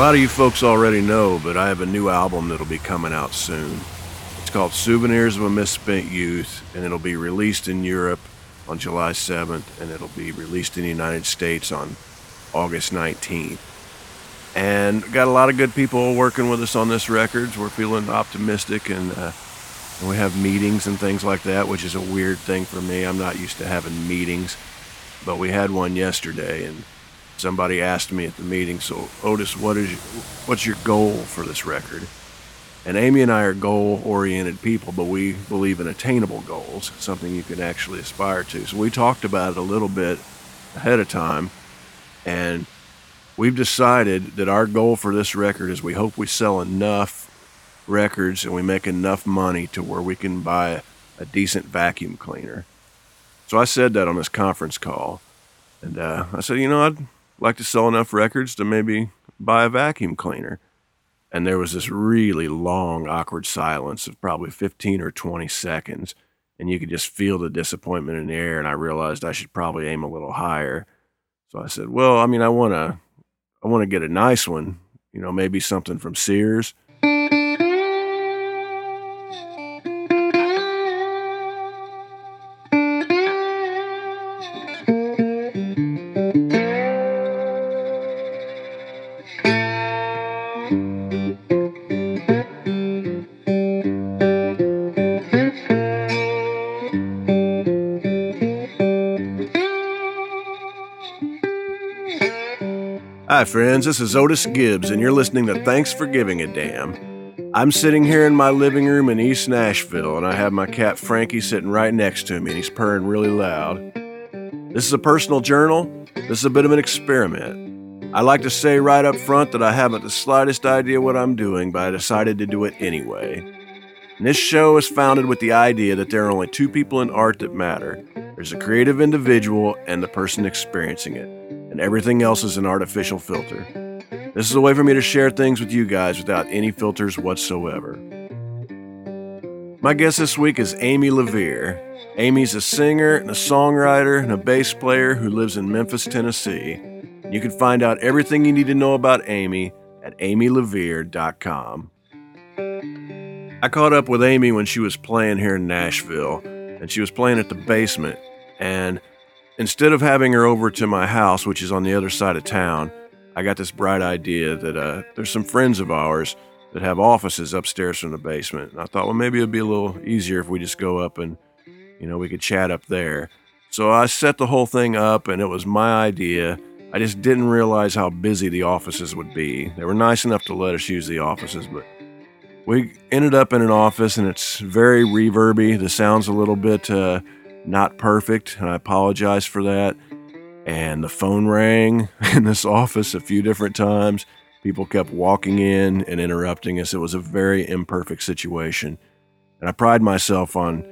lot of you folks already know, but I have a new album that'll be coming out soon. It's called Souvenirs of a Misspent Youth, and it'll be released in Europe on July 7th, and it'll be released in the United States on August 19th. And got a lot of good people working with us on this record. We're feeling optimistic, and, uh, and we have meetings and things like that, which is a weird thing for me. I'm not used to having meetings, but we had one yesterday, and somebody asked me at the meeting, "So Otis, what is what's your goal for this record?" And Amy and I are goal-oriented people, but we believe in attainable goals, something you can actually aspire to. So we talked about it a little bit ahead of time, and we've decided that our goal for this record is we hope we sell enough records and we make enough money to where we can buy a, a decent vacuum cleaner. So I said that on this conference call, and uh, I said, you know, I'd like to sell enough records to maybe buy a vacuum cleaner. And there was this really long, awkward silence of probably 15 or 20 seconds. And you could just feel the disappointment in the air. And I realized I should probably aim a little higher. So I said, well, I mean, I want to, I want to get a nice one, you know, maybe something from Sears. Hi, friends. This is Otis Gibbs, and you're listening to Thanks for Giving a Damn. I'm sitting here in my living room in East Nashville, and I have my cat Frankie sitting right next to me, and he's purring really loud. This is a personal journal. This is a bit of an experiment. I like to say right up front that I haven't the slightest idea what I'm doing, but I decided to do it anyway. And this show is founded with the idea that there are only two people in art that matter there's a creative individual and the person experiencing it and everything else is an artificial filter. This is a way for me to share things with you guys without any filters whatsoever. My guest this week is Amy LaVere. Amy's a singer and a songwriter and a bass player who lives in Memphis, Tennessee. You can find out everything you need to know about Amy at amylavere.com. I caught up with Amy when she was playing here in Nashville, and she was playing at the basement, and Instead of having her over to my house, which is on the other side of town, I got this bright idea that uh, there's some friends of ours that have offices upstairs from the basement. And I thought, well, maybe it'd be a little easier if we just go up and, you know, we could chat up there. So I set the whole thing up, and it was my idea. I just didn't realize how busy the offices would be. They were nice enough to let us use the offices, but we ended up in an office, and it's very reverby. The sound's a little bit. Uh, not perfect, and I apologize for that. And the phone rang in this office a few different times. People kept walking in and interrupting us. It was a very imperfect situation. And I pride myself on,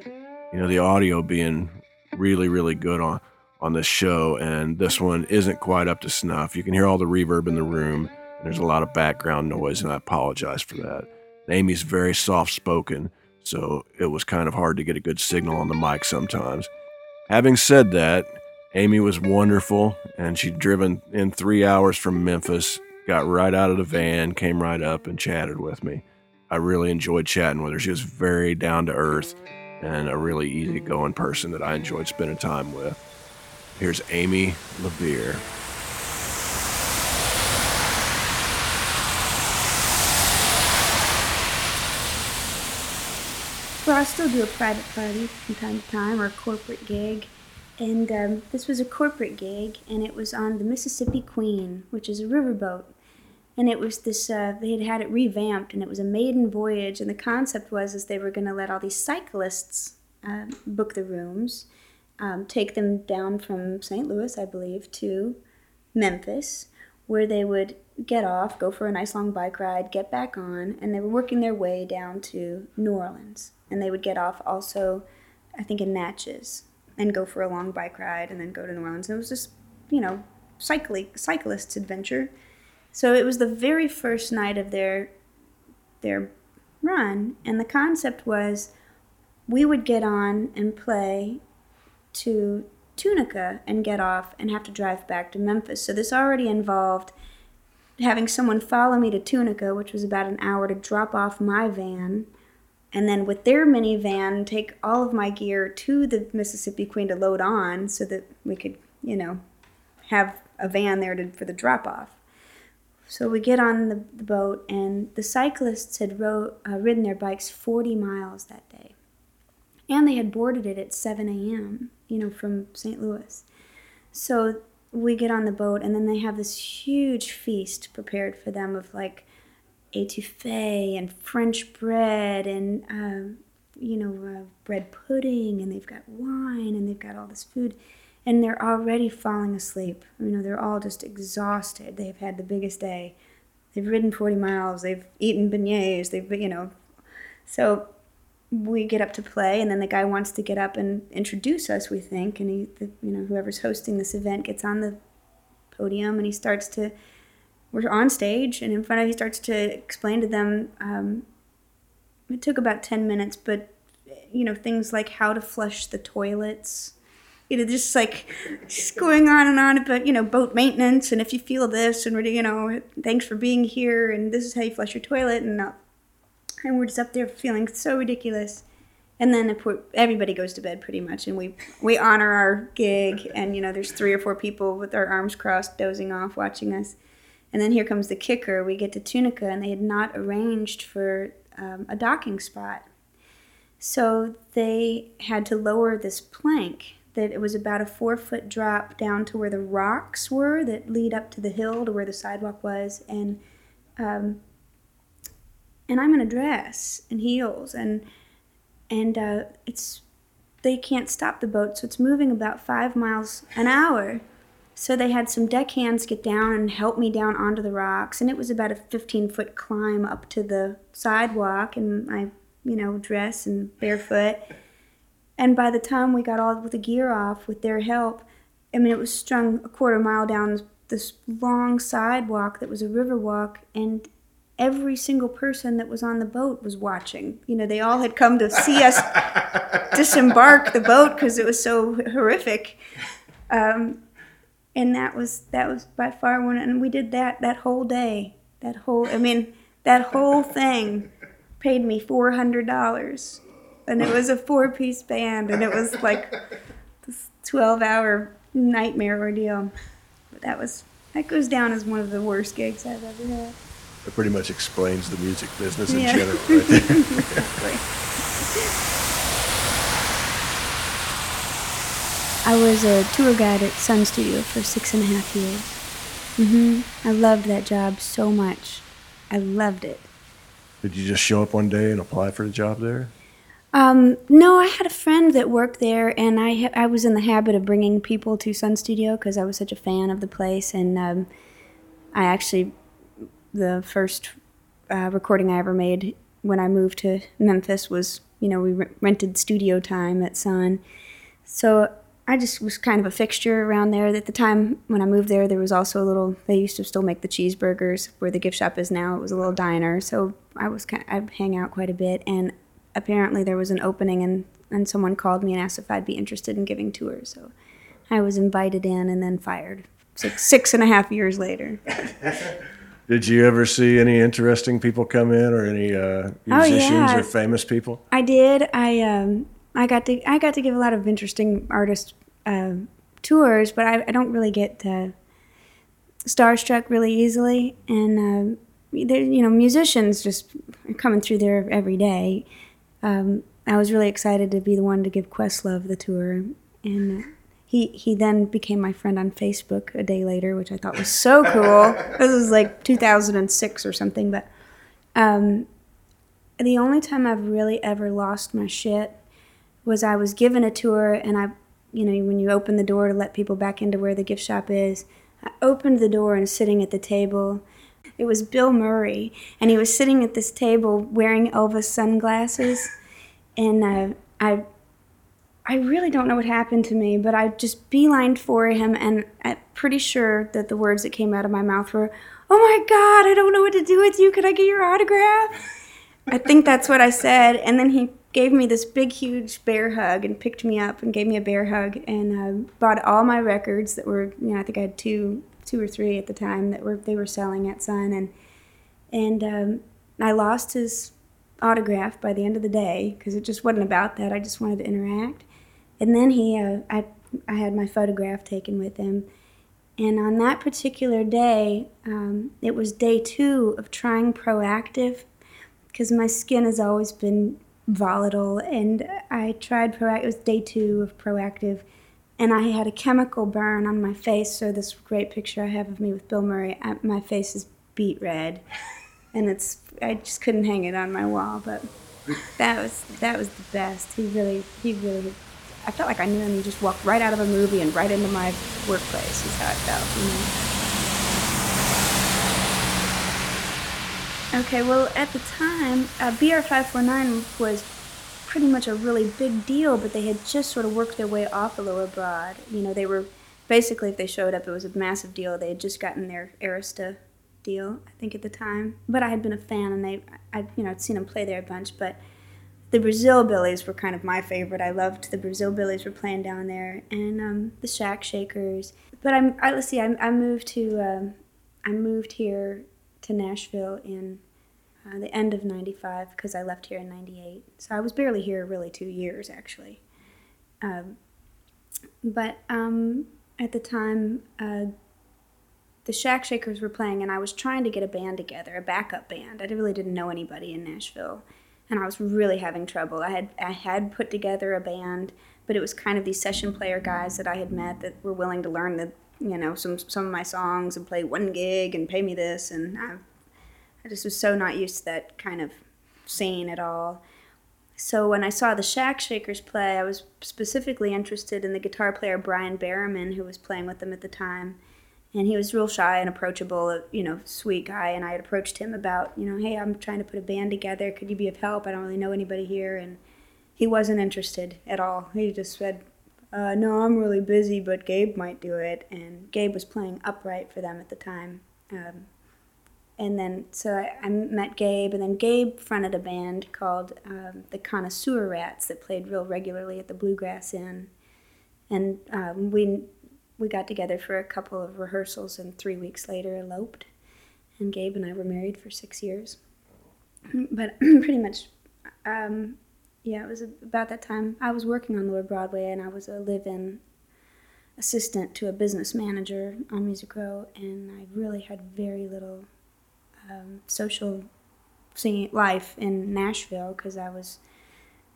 you know, the audio being really, really good on, on this show. And this one isn't quite up to snuff. You can hear all the reverb in the room. there's a lot of background noise, and I apologize for that. Amy's very soft spoken. So it was kind of hard to get a good signal on the mic sometimes. Having said that, Amy was wonderful, and she'd driven in three hours from Memphis, got right out of the van, came right up and chatted with me. I really enjoyed chatting with her. She was very down to earth and a really easygoing person that I enjoyed spending time with. Here's Amy LaVere. I still do a private party from time to time or a corporate gig. And um, this was a corporate gig, and it was on the Mississippi Queen, which is a riverboat. And it was this, uh, they had had it revamped, and it was a maiden voyage. And the concept was is they were going to let all these cyclists uh, book the rooms, um, take them down from St. Louis, I believe, to Memphis, where they would get off, go for a nice long bike ride, get back on, and they were working their way down to New Orleans and they would get off also, I think, in Natchez and go for a long bike ride and then go to New Orleans. And it was just, you know, cycling cyclists adventure. So it was the very first night of their their run, and the concept was we would get on and play to Tunica and get off and have to drive back to Memphis. So this already involved having someone follow me to Tunica, which was about an hour to drop off my van, and then with their minivan take all of my gear to the Mississippi Queen to load on so that we could, you know, have a van there to, for the drop off. So we get on the, the boat, and the cyclists had ro- uh, ridden their bikes 40 miles that day. And they had boarded it at 7 a.m., you know, from St. Louis. So we get on the boat, and then they have this huge feast prepared for them of like etouffee and French bread and, uh, you know, uh, bread pudding, and they've got wine, and they've got all this food and they're already falling asleep. You know, they're all just exhausted. They've had the biggest day. They've ridden 40 miles. They've eaten beignets. They've, you know, so we get up to play, and then the guy wants to get up and introduce us. We think, and he, the, you know, whoever's hosting this event gets on the podium, and he starts to. We're on stage, and in front of he starts to explain to them. Um, it took about 10 minutes, but you know, things like how to flush the toilets you know, just like just going on and on about, you know, boat maintenance and if you feel this and, you know, thanks for being here and this is how you flush your toilet and, uh, and we're just up there feeling so ridiculous. And then everybody goes to bed pretty much and we, we honor our gig and, you know, there's three or four people with their arms crossed dozing off watching us. And then here comes the kicker. We get to Tunica and they had not arranged for um, a docking spot. So they had to lower this plank that it was about a four foot drop down to where the rocks were that lead up to the hill to where the sidewalk was and um, and I'm in a dress and heels and and uh, it's they can't stop the boat so it's moving about five miles an hour so they had some deckhands get down and help me down onto the rocks and it was about a 15 foot climb up to the sidewalk and my you know dress and barefoot and by the time we got all the gear off with their help, I mean, it was strung a quarter mile down this long sidewalk that was a river walk, and every single person that was on the boat was watching. You know, they all had come to see us disembark the boat because it was so horrific. Um, and that was that was by far one. And we did that that whole day. That whole, I mean, that whole thing paid me four hundred dollars and it was a four piece band, and it was like this 12 hour nightmare ordeal. But that was, that goes down as one of the worst gigs I've ever had. It pretty much explains the music business in yeah. general, right exactly. I was a tour guide at Sun Studio for six and a half years. Mm-hmm. I loved that job so much. I loved it. Did you just show up one day and apply for the job there? Um, no, I had a friend that worked there, and I ha- I was in the habit of bringing people to Sun Studio because I was such a fan of the place, and um, I actually the first uh, recording I ever made when I moved to Memphis was you know we re- rented studio time at Sun, so I just was kind of a fixture around there. At the time when I moved there, there was also a little. They used to still make the cheeseburgers where the gift shop is now. It was a little diner, so I was kind. Of, I hang out quite a bit, and apparently there was an opening and, and someone called me and asked if I'd be interested in giving tours. So I was invited in and then fired six, six and a half years later. Did you ever see any interesting people come in or any uh, musicians oh, yeah. or famous people? I did. I um, I got to I got to give a lot of interesting artist uh, tours, but I, I, don't really get uh, starstruck really easily. And uh, you know, musicians just coming through there every day um, I was really excited to be the one to give Questlove the tour, and he he then became my friend on Facebook a day later, which I thought was so cool. this was like 2006 or something, but um, the only time I've really ever lost my shit was I was given a tour, and I, you know, when you open the door to let people back into where the gift shop is, I opened the door and sitting at the table it was Bill Murray, and he was sitting at this table wearing Elvis sunglasses, and uh, I. I really don't know what happened to me, but I just beelined for him, and I'm pretty sure that the words that came out of my mouth were, "Oh my God, I don't know what to do with you. Could I get your autograph?" I think that's what I said, and then he gave me this big, huge bear hug and picked me up and gave me a bear hug and uh, bought all my records that were, you know, I think I had two two or three at the time that were they were selling at Sun, and and um, I lost his autograph by the end of the day because it just wasn't about that. I just wanted to interact. And then he, uh, I, I had my photograph taken with him. And on that particular day, um, it was day two of trying Proactiv because my skin has always been volatile. And I tried Proactiv, it was day two of Proactiv. And I had a chemical burn on my face. So, this great picture I have of me with Bill Murray, my face is beet red. And it's, I just couldn't hang it on my wall. But that was, that was the best. He really, he really I felt like I knew him. He just walked right out of a movie and right into my workplace. Is how it felt. You know? Okay, well, at the time, uh, BR549 was pretty much a really big deal, but they had just sort of worked their way off the lower broad. You know, they were basically, if they showed up, it was a massive deal. They had just gotten their Arista deal, I think, at the time. But I had been a fan, and they, I, you know, I'd seen them play there a bunch, but the Brazil Billies were kind of my favorite. I loved the Brazil Billies were playing down there, and um, the Shack Shakers. But I'm, I, let's see, I, I moved to, um, I moved here to Nashville in uh, the end of '95 because I left here in '98. So I was barely here really two years actually. Um, but um, at the time, uh, the Shack Shakers were playing, and I was trying to get a band together, a backup band. I really didn't know anybody in Nashville and I was really having trouble. I had I had put together a band, but it was kind of these session player guys that I had met that were willing to learn the you know some some of my songs and play one gig and pay me this, and I I just was so not used to that kind of scene at all. So when I saw the Shack Shakers play, I was specifically interested in the guitar player Brian Berriman, who was playing with them at the time and he was real shy and approachable, uh, you know, sweet guy. And I had approached him about, you know, hey, I'm trying to put a band together. Could you be of help? I don't really know anybody here. And he wasn't interested at all. He just said, uh, no, I'm really busy, but Gabe might do it. And Gabe was playing upright for them at the time. Um, and then, so I, I, met Gabe, and then Gabe fronted a band called um, the Connoisseur Rats that played real regularly at the Bluegrass Inn. And um, we we got together for a couple of rehearsals and three weeks later eloped. And Gabe and I were married for six years. But pretty much, um, yeah, it was about that time. I was working on Lower Broadway and I was a live in assistant to a business manager on Music Row, and I really had very little um, social singing life in Nashville because I was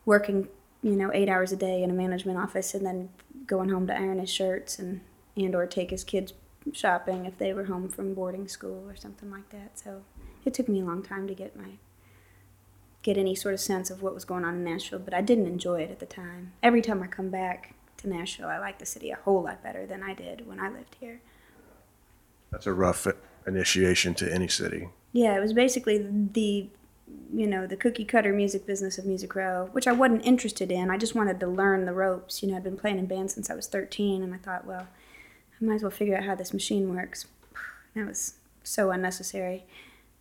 working, you know, eight hours a day in a management office and then going home to iron his shirts and and or take his kids shopping if they were home from boarding school or something like that. So it took me a long time to get my get any sort of sense of what was going on in Nashville, but I didn't enjoy it at the time. Every time I come back to Nashville, I like the city a whole lot better than I did when I lived here. That's a rough initiation to any city. Yeah, it was basically the you know, the cookie cutter music business of Music Row, which I wasn't interested in. I just wanted to learn the ropes. You know, I'd been playing in bands since I was 13, and I thought, well, I might as well figure out how this machine works. That was so unnecessary.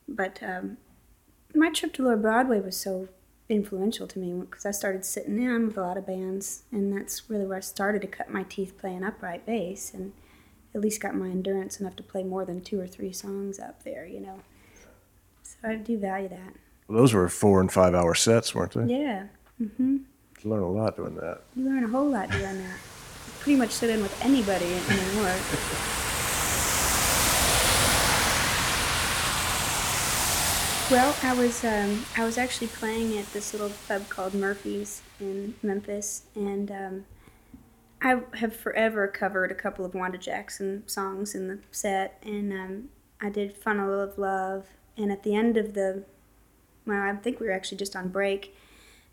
But um, my trip to Lower Broadway was so influential to me because I started sitting in with a lot of bands, and that's really where I started to cut my teeth playing upright bass, and at least got my endurance enough to play more than two or three songs up there, you know. So I do value that. Well, those were four and five hour sets, weren't they? Yeah. Mm-hmm. You learn a lot doing that. You learn a whole lot doing that pretty much sit in with anybody anymore. Well, I was um, I was actually playing at this little pub called Murphy's in Memphis, and um, I have forever covered a couple of Wanda Jackson songs in the set, and um, I did "Funnel of Love," and at the end of the, well, I think we were actually just on break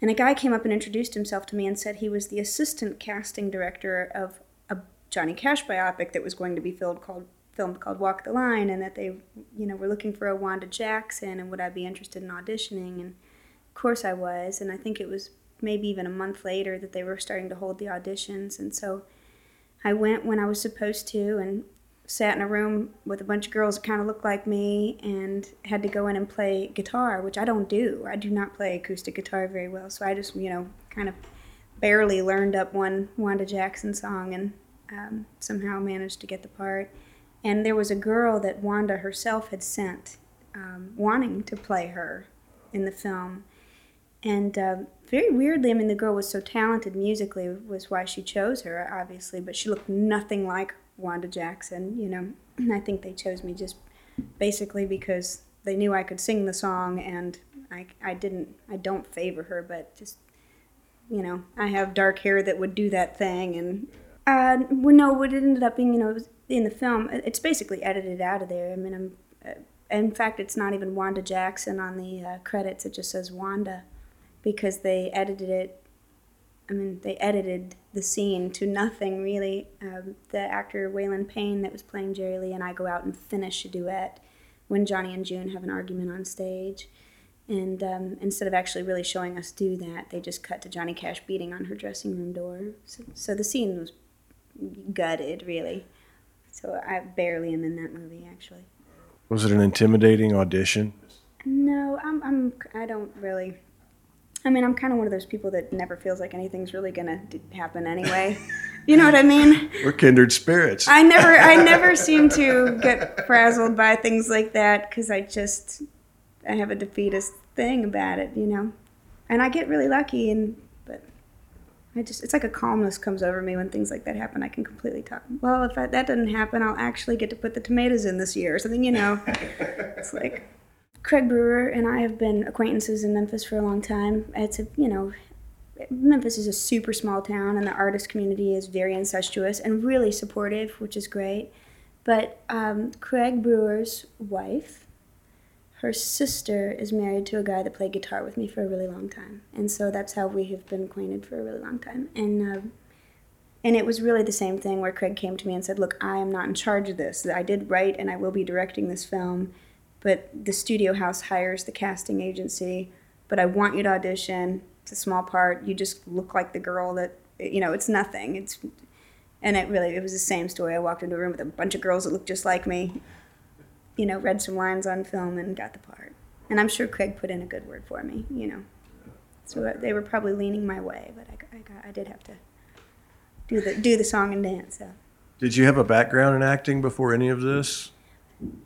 and a guy came up and introduced himself to me and said he was the assistant casting director of a Johnny Cash biopic that was going to be filmed called filmed called Walk the Line, and that they, you know, were looking for a Wanda Jackson, and would I be interested in auditioning? And of course I was, and I think it was maybe even a month later that they were starting to hold the auditions, and so I went when I was supposed to, and sat in a room with a bunch of girls that kind of looked like me and had to go in and play guitar, which I don't do. I do not play acoustic guitar very well, so I just, you know, kind of barely learned up one Wanda Jackson song and um, somehow managed to get the part. And there was a girl that Wanda herself had sent, um, wanting to play her in the film. And uh, very weirdly, I mean, the girl was so talented musically, was why she chose her, obviously, but she looked nothing like Wanda Jackson, you know. I think they chose me just basically because they knew I could sing the song and I, I didn't, I don't favor her, but just, you know, I have dark hair that would do that thing. And, uh, well, no, what it ended up being, you know, in the film, it's basically edited out of there. I mean, I'm, uh, in fact, it's not even Wanda Jackson on the uh, credits, it just says Wanda because they edited it. I mean, they edited the scene to nothing really. Um, the actor Waylon Payne that was playing Jerry Lee and I go out and finish a duet when Johnny and June have an argument on stage. And um, instead of actually really showing us do that, they just cut to Johnny Cash beating on her dressing room door. So, so the scene was gutted, really. So I barely am in that movie, actually. Was it an intimidating audition? No, I'm, I'm I don't really I mean, I'm kind of one of those people that never feels like anything's really gonna happen anyway. you know what I mean? We're kindred spirits. I never, I never seem to get frazzled by things like that because I just, I have a defeatist thing about it, you know. And I get really lucky, and I just, it's like a calmness comes over me when things like that happen. I can completely talk. Well, if I, that doesn't happen, I'll actually get to put the tomatoes in this year or something, you know. it's like Craig Brewer and I have been acquaintances in Memphis for a long time. It's a, you know, Memphis is a super small town, and the artist community is very incestuous and really supportive, which is great. But um, Craig Brewer's wife, her sister, is married to a guy that played guitar with me for a really long time, and so that's how we have been acquainted for a really long time. And uh, and it was really the same thing where Craig came to me and said, "Look, I am not in charge of this. I did write, and I will be directing this film." but the studio house hires the casting agency. But I want you to audition. It's a small part. You just look like the girl that you know. It's nothing. It's and it really it was the same story. I walked into a room with a bunch of girls that looked just like me. You know, read some lines on film and got the part. And I'm sure Craig put in a good word for me. You know, so they were probably leaning my way, but I, I, got, I did have to do the do the song and dance. So. Did you have a background in acting before any of this?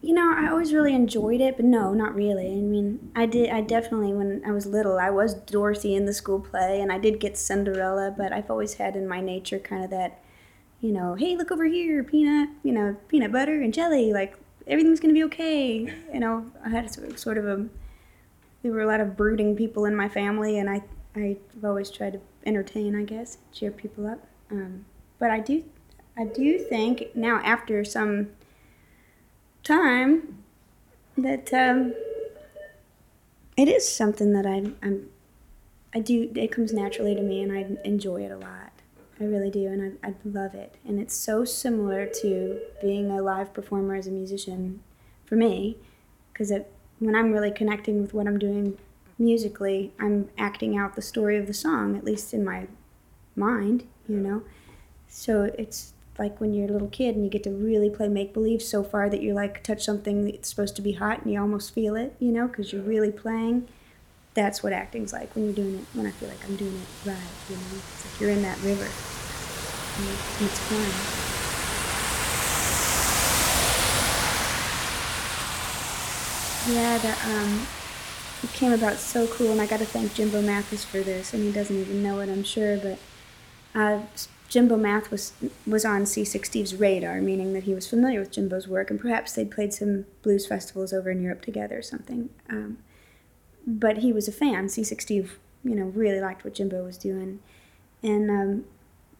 You know, I always really enjoyed it, but no, not really. I mean, I did. I definitely, when I was little, I was Dorothy in the school play, and I did get Cinderella. But I've always had in my nature kind of that, you know, hey, look over here, peanut, you know, peanut butter and jelly, like everything's gonna be okay. You know, I had sort of a. There were a lot of brooding people in my family, and I, I've always tried to entertain, I guess, cheer people up. Um, but I do, I do think now after some time that um, it is something that I, I'm, I do. It comes naturally to me, and I enjoy it a lot. I really do, and I, I love it. And it's so similar to being a live performer as a musician for me, because when I'm really connecting with what I'm doing musically, I'm acting out the story of the song, at least in my mind, you know. So it's like when you're a little kid and you get to really play make believe so far that you like touch something that's supposed to be hot and you almost feel it, you know, because you're really playing. That's what acting's like when you're doing it. When I feel like I'm doing it right, you know, it's like you're in that river. And it's fun. Yeah, the, um, it came about so cool, and I got to thank Jimbo Mathus for this, and he doesn't even know it, I'm sure, but uh, Jimbo Math was was on Seasick Steve's radar, meaning that he was familiar with Jimbo's work, and perhaps they'd played some blues festivals over in Europe together or something. Um, but he was a fan. Seasick Steve, you know, really liked what Jimbo was doing. And um,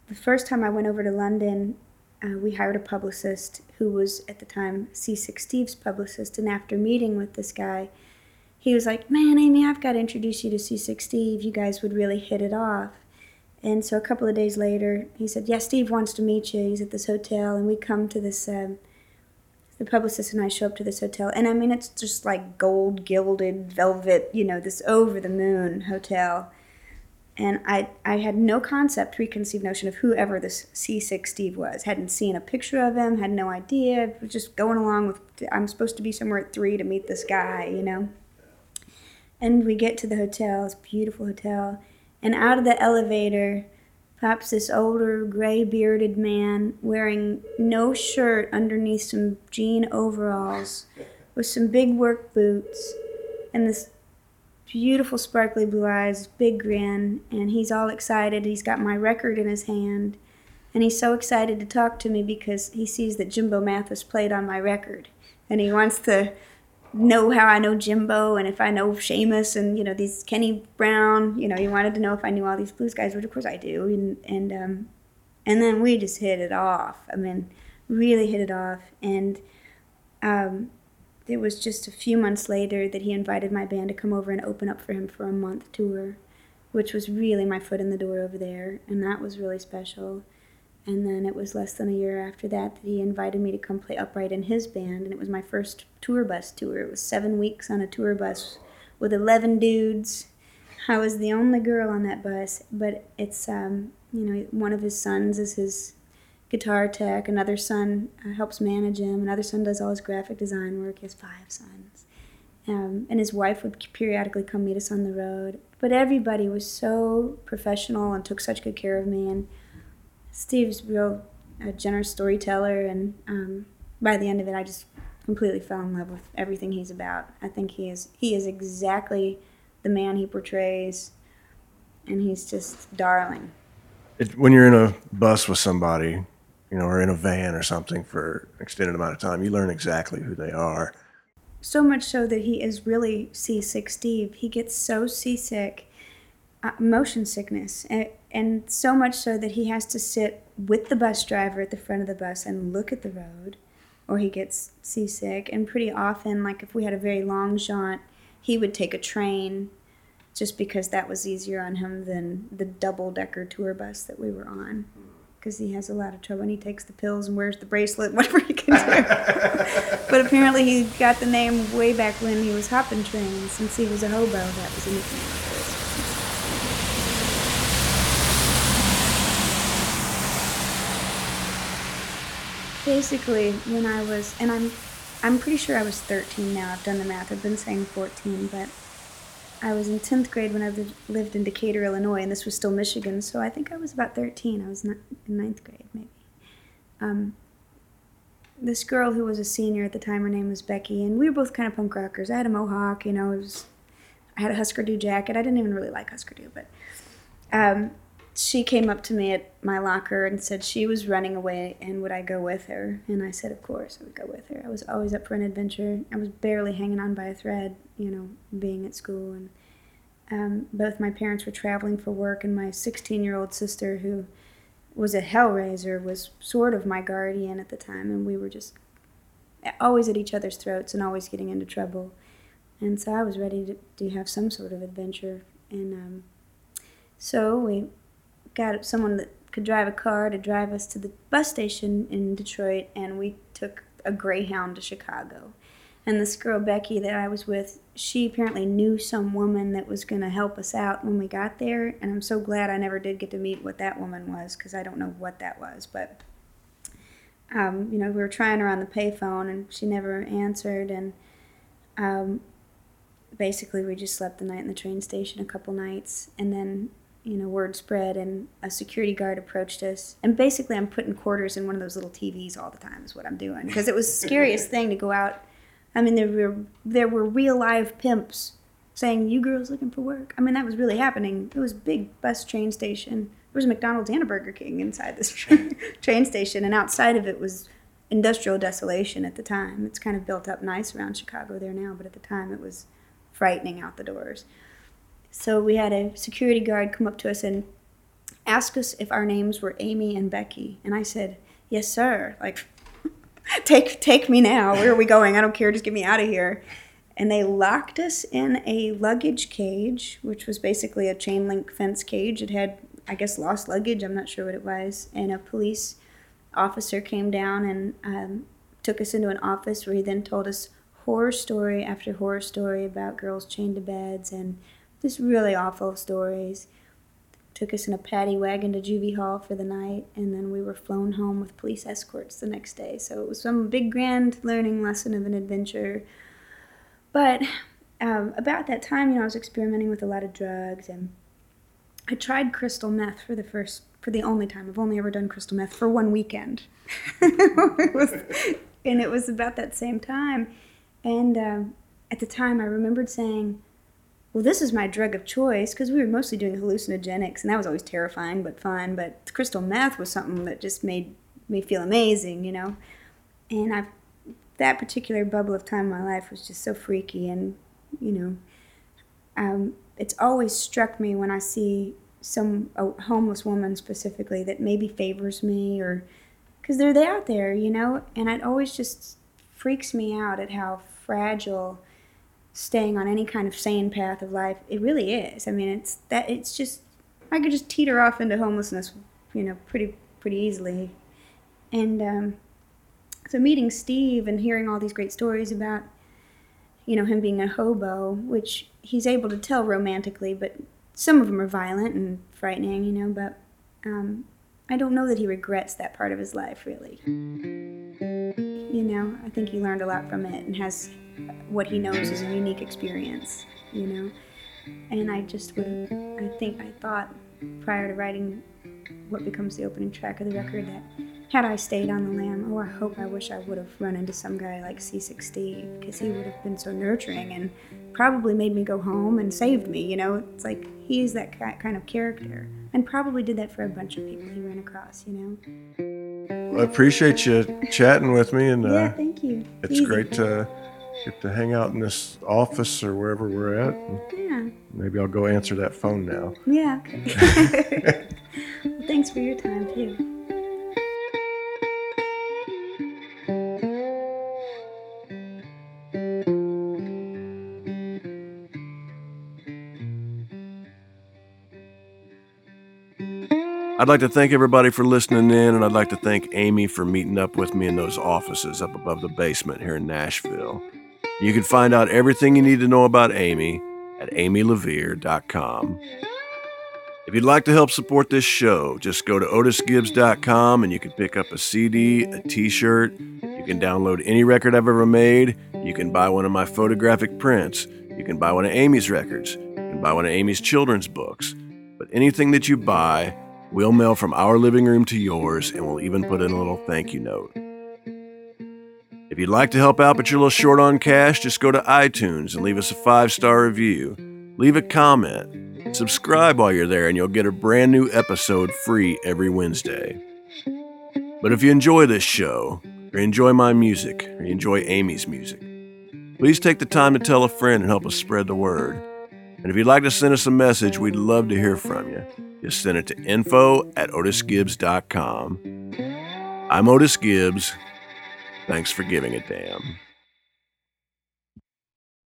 the first time I went over to London, uh, we hired a publicist who was at the time Seasick Steve's publicist. And after meeting with this guy, he was like, "Man, Amy, I've got to introduce you to Seasick Steve. You guys would really hit it off." And so a couple of days later, he said, "Yeah, Steve wants to meet you. He's at this hotel." And we come to this. Um, the publicist and I show up to this hotel, and I mean, it's just like gold gilded velvet, you know, this over the moon hotel. And I, I had no concept, preconceived notion of whoever this Seasick Steve was. Hadn't seen a picture of him, had no idea. Was just going along with, I'm supposed to be somewhere at three to meet this guy, you know. And we get to the hotel, this beautiful hotel, and out of the elevator pops this older, gray bearded man wearing no shirt underneath some jean overalls with some big work boots and this beautiful sparkly blue eyes, big grin, and he's all excited. He's got my record in his hand, and he's so excited to talk to me because he sees that Jimbo Mathus played on my record, and he wants to know how I know Jimbo and if I know Seamus and you know these Kenny Brown. You know, he wanted to know if I knew all these blues guys, which of course I do, and and um, and then we just hit it off. I mean, really hit it off, and um, it was just a few months later that he invited my band to come over and open up for him for a month tour, which was really my foot in the door over there, and that was really special. And then it was less than a year after that that he invited me to come play upright in his band, and it was my first tour bus tour. It was seven weeks on a tour bus with 11 dudes. I was the only girl on that bus, but it's, um, you know, one of his sons is his guitar tech. Another son uh, helps manage him. Another son does all his graphic design work. He has five sons. Um, and his wife would periodically come meet us on the road. But everybody was so professional and took such good care of me. And Steve's real a generous storyteller. And um, by the end of it, I just completely fell in love with everything he's about. I think he is he is exactly the man he portrays, and he's just darling. It, when you're in a bus with somebody, you know, or in a van or something for an extended amount of time, you learn exactly who they are. So much so that he is really seasick Steve. He gets so seasick, Uh, motion sickness, and, and so much so that he has to sit with the bus driver at the front of the bus and look at the road, or he gets seasick. And pretty often, like if we had a very long jaunt, he would take a train just because that was easier on him than the double decker tour bus that we were on because he has a lot of trouble and he takes the pills and wears the bracelet, whatever he can do. but apparently he got the name way back when he was hopping trains. Since he was a hobo, that was a nickname of his. Basically, when I was, and I'm, I'm pretty sure I was 13 now. I've done the math. I've been saying 14, but I was in 10th grade when I lived in Decatur, Illinois, and this was still Michigan, so I think I was about 13. I was in ninth grade, maybe. Um, this girl who was a senior at the time, her name was Becky, and we were both kind of punk rockers. I had a mohawk, you know, was, I had a Husker Du jacket. I didn't even really like Husker Du, but um, she came up to me at my locker and said she was running away and would I go with her? And I said, of course, I would go with her. I was always up for an adventure. I was barely hanging on by a thread, you know, being at school. And um, both my parents were traveling for work, and my 16 year old sister, who was a hellraiser, was sort of my guardian at the time. And we were just always at each other's throats and always getting into trouble. And so I was ready to, to have some sort of adventure. And um, so we got someone that could drive a car to drive us to the bus station in Detroit, and we took a Greyhound to Chicago. And this girl, Becky, that I was with, she apparently knew some woman that was going to help us out when we got there. And I'm so glad I never did get to meet what that woman was because I don't know what that was. But, um, you know, we were trying her on the payphone and she never answered. And um, basically, we just slept the night in the train station a couple nights. And then you know, word spread, and a security guard approached us. And basically, I'm putting quarters in one of those little TVs all the time. Is what I'm doing because it was the scariest thing to go out. I mean, there were there were real live pimps saying, "You girls looking for work?" I mean, that was really happening. It was a big bus train station. There was a McDonald's and a Burger King inside this train station, and outside of it was industrial desolation at the time. It's kind of built up nice around Chicago there now, but at the time it was frightening out the doors. So we had a security guard come up to us and ask us if our names were Amy and Becky. And I said, Yes, sir. Like, take take me now. Where are we going? I don't care. Just get me out of here. And they locked us in a luggage cage, which was basically a chain link fence cage. It had, I guess, lost luggage. I'm not sure what it was. And a police officer came down and um, took us into an office where he then told us horror story after horror story about girls chained to beds and just really awful stories. Took us in a paddy wagon to juvie hall for the night, and then we were flown home with police escorts the next day. So it was some big grand learning lesson of an adventure. But um, about that time, you know, I was experimenting with a lot of drugs, and I tried crystal meth for the first, for the only time. I've only ever done crystal meth for one weekend. it was, and it was about that same time. And um, at the time, I remembered saying, well, this is my drug of choice because we were mostly doing hallucinogenics, and that was always terrifying but fun. But crystal meth was something that just made me feel amazing, you know. And I, that particular bubble of time in my life was just so freaky, and you know, um, it's always struck me when I see some homeless woman specifically that maybe favors me or because they're out there, you know, and it always just freaks me out at how fragile staying on any kind of sane path of life it really is. I mean, it's that it's just I could just teeter off into homelessness, you know, pretty pretty easily, and um, so meeting Steve and hearing all these great stories about you know him being a hobo, which he's able to tell romantically, but some of them are violent and frightening, you know. But um, I don't know that he regrets that part of his life, really. You know, I think he learned a lot from it and has what he knows is a unique experience, you know. And I just would, I think, I thought prior to writing what becomes the opening track of the record that had I stayed on the lam, oh, I hope I wish I would have run into some guy like Seasick Steve because he would have been so nurturing and probably made me go home and saved me. You know, it's like he's that kind of character and probably did that for a bunch of people he ran across, you know. Well, I appreciate you chatting with me. and Yeah, uh, thank you. It's Easy. great to get to hang out in this office or wherever we're at. Yeah. Maybe I'll go answer that phone now. Yeah, well, thanks for your time, too. I'd like to thank everybody for listening in, and I'd like to thank Amy for meeting up with me in those offices up above the basement here in Nashville. You can find out everything you need to know about Amy at amylavere.com. If you'd like to help support this show, just go to otisgibbs.com and you can pick up a CD, a t shirt. You can download any record I've ever made. You can buy one of my photographic prints. You can buy one of Amy's records. You can buy one of Amy's children's books. But anything that you buy, We'll mail from our living room to yours, and we'll even put in a little thank you note. If you'd like to help out but you're a little short on cash, just go to iTunes and leave us a five star review. Leave a comment. Subscribe while you're there, and you'll get a brand new episode free every Wednesday. But if you enjoy this show, or enjoy my music, or you enjoy Amy's music, please take the time to tell a friend and help us spread the word. And if you'd like to send us a message, we'd love to hear from you. Just send it to info at otisgibbs.com. I'm Otis Gibbs. Thanks for giving a damn.